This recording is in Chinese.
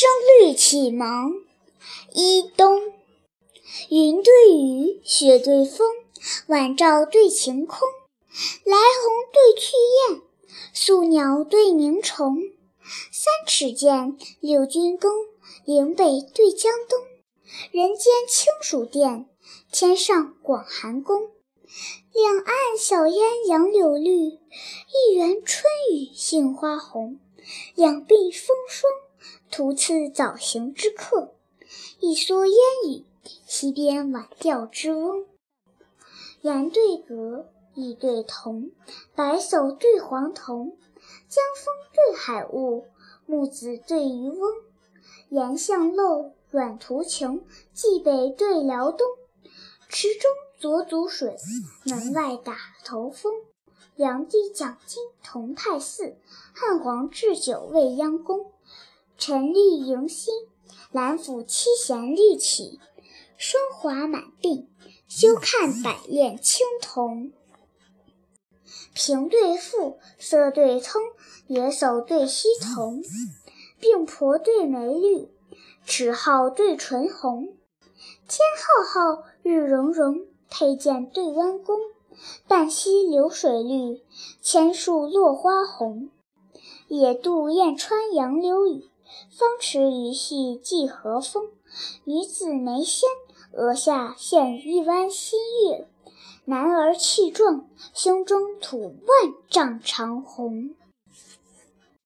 声律启蒙，一冬。云对雨，雪对风，晚照对晴空。来鸿对去雁，宿鸟对鸣虫。三尺剑，六钧弓，岭北对江东。人间清暑殿，天上广寒宫。两岸晓烟杨柳绿，一园春雨杏花红。两鬓风霜，徒次早行之客；一蓑烟雨，溪边晚钓之翁。圆对格，异对同，白叟对黄童，江风对海雾，木子对渔翁。岩巷陋，软途穷，蓟北对辽东。池中濯足水，门外打头风。梁帝讲经同泰寺，汉皇置酒未央宫。陈绿迎新，兰府七弦绿起，霜华满鬓，休看百炼青铜。平对复，色对通，野叟对溪童。病婆对梅绿，齿皓对唇红。天浩浩，日融融，佩剑对弯弓。半溪流水绿，千树落花红。野渡燕穿杨柳雨，方池鱼戏寄和风。女子眉纤，额下现一弯新月。男儿气壮，胸中吐万丈长虹。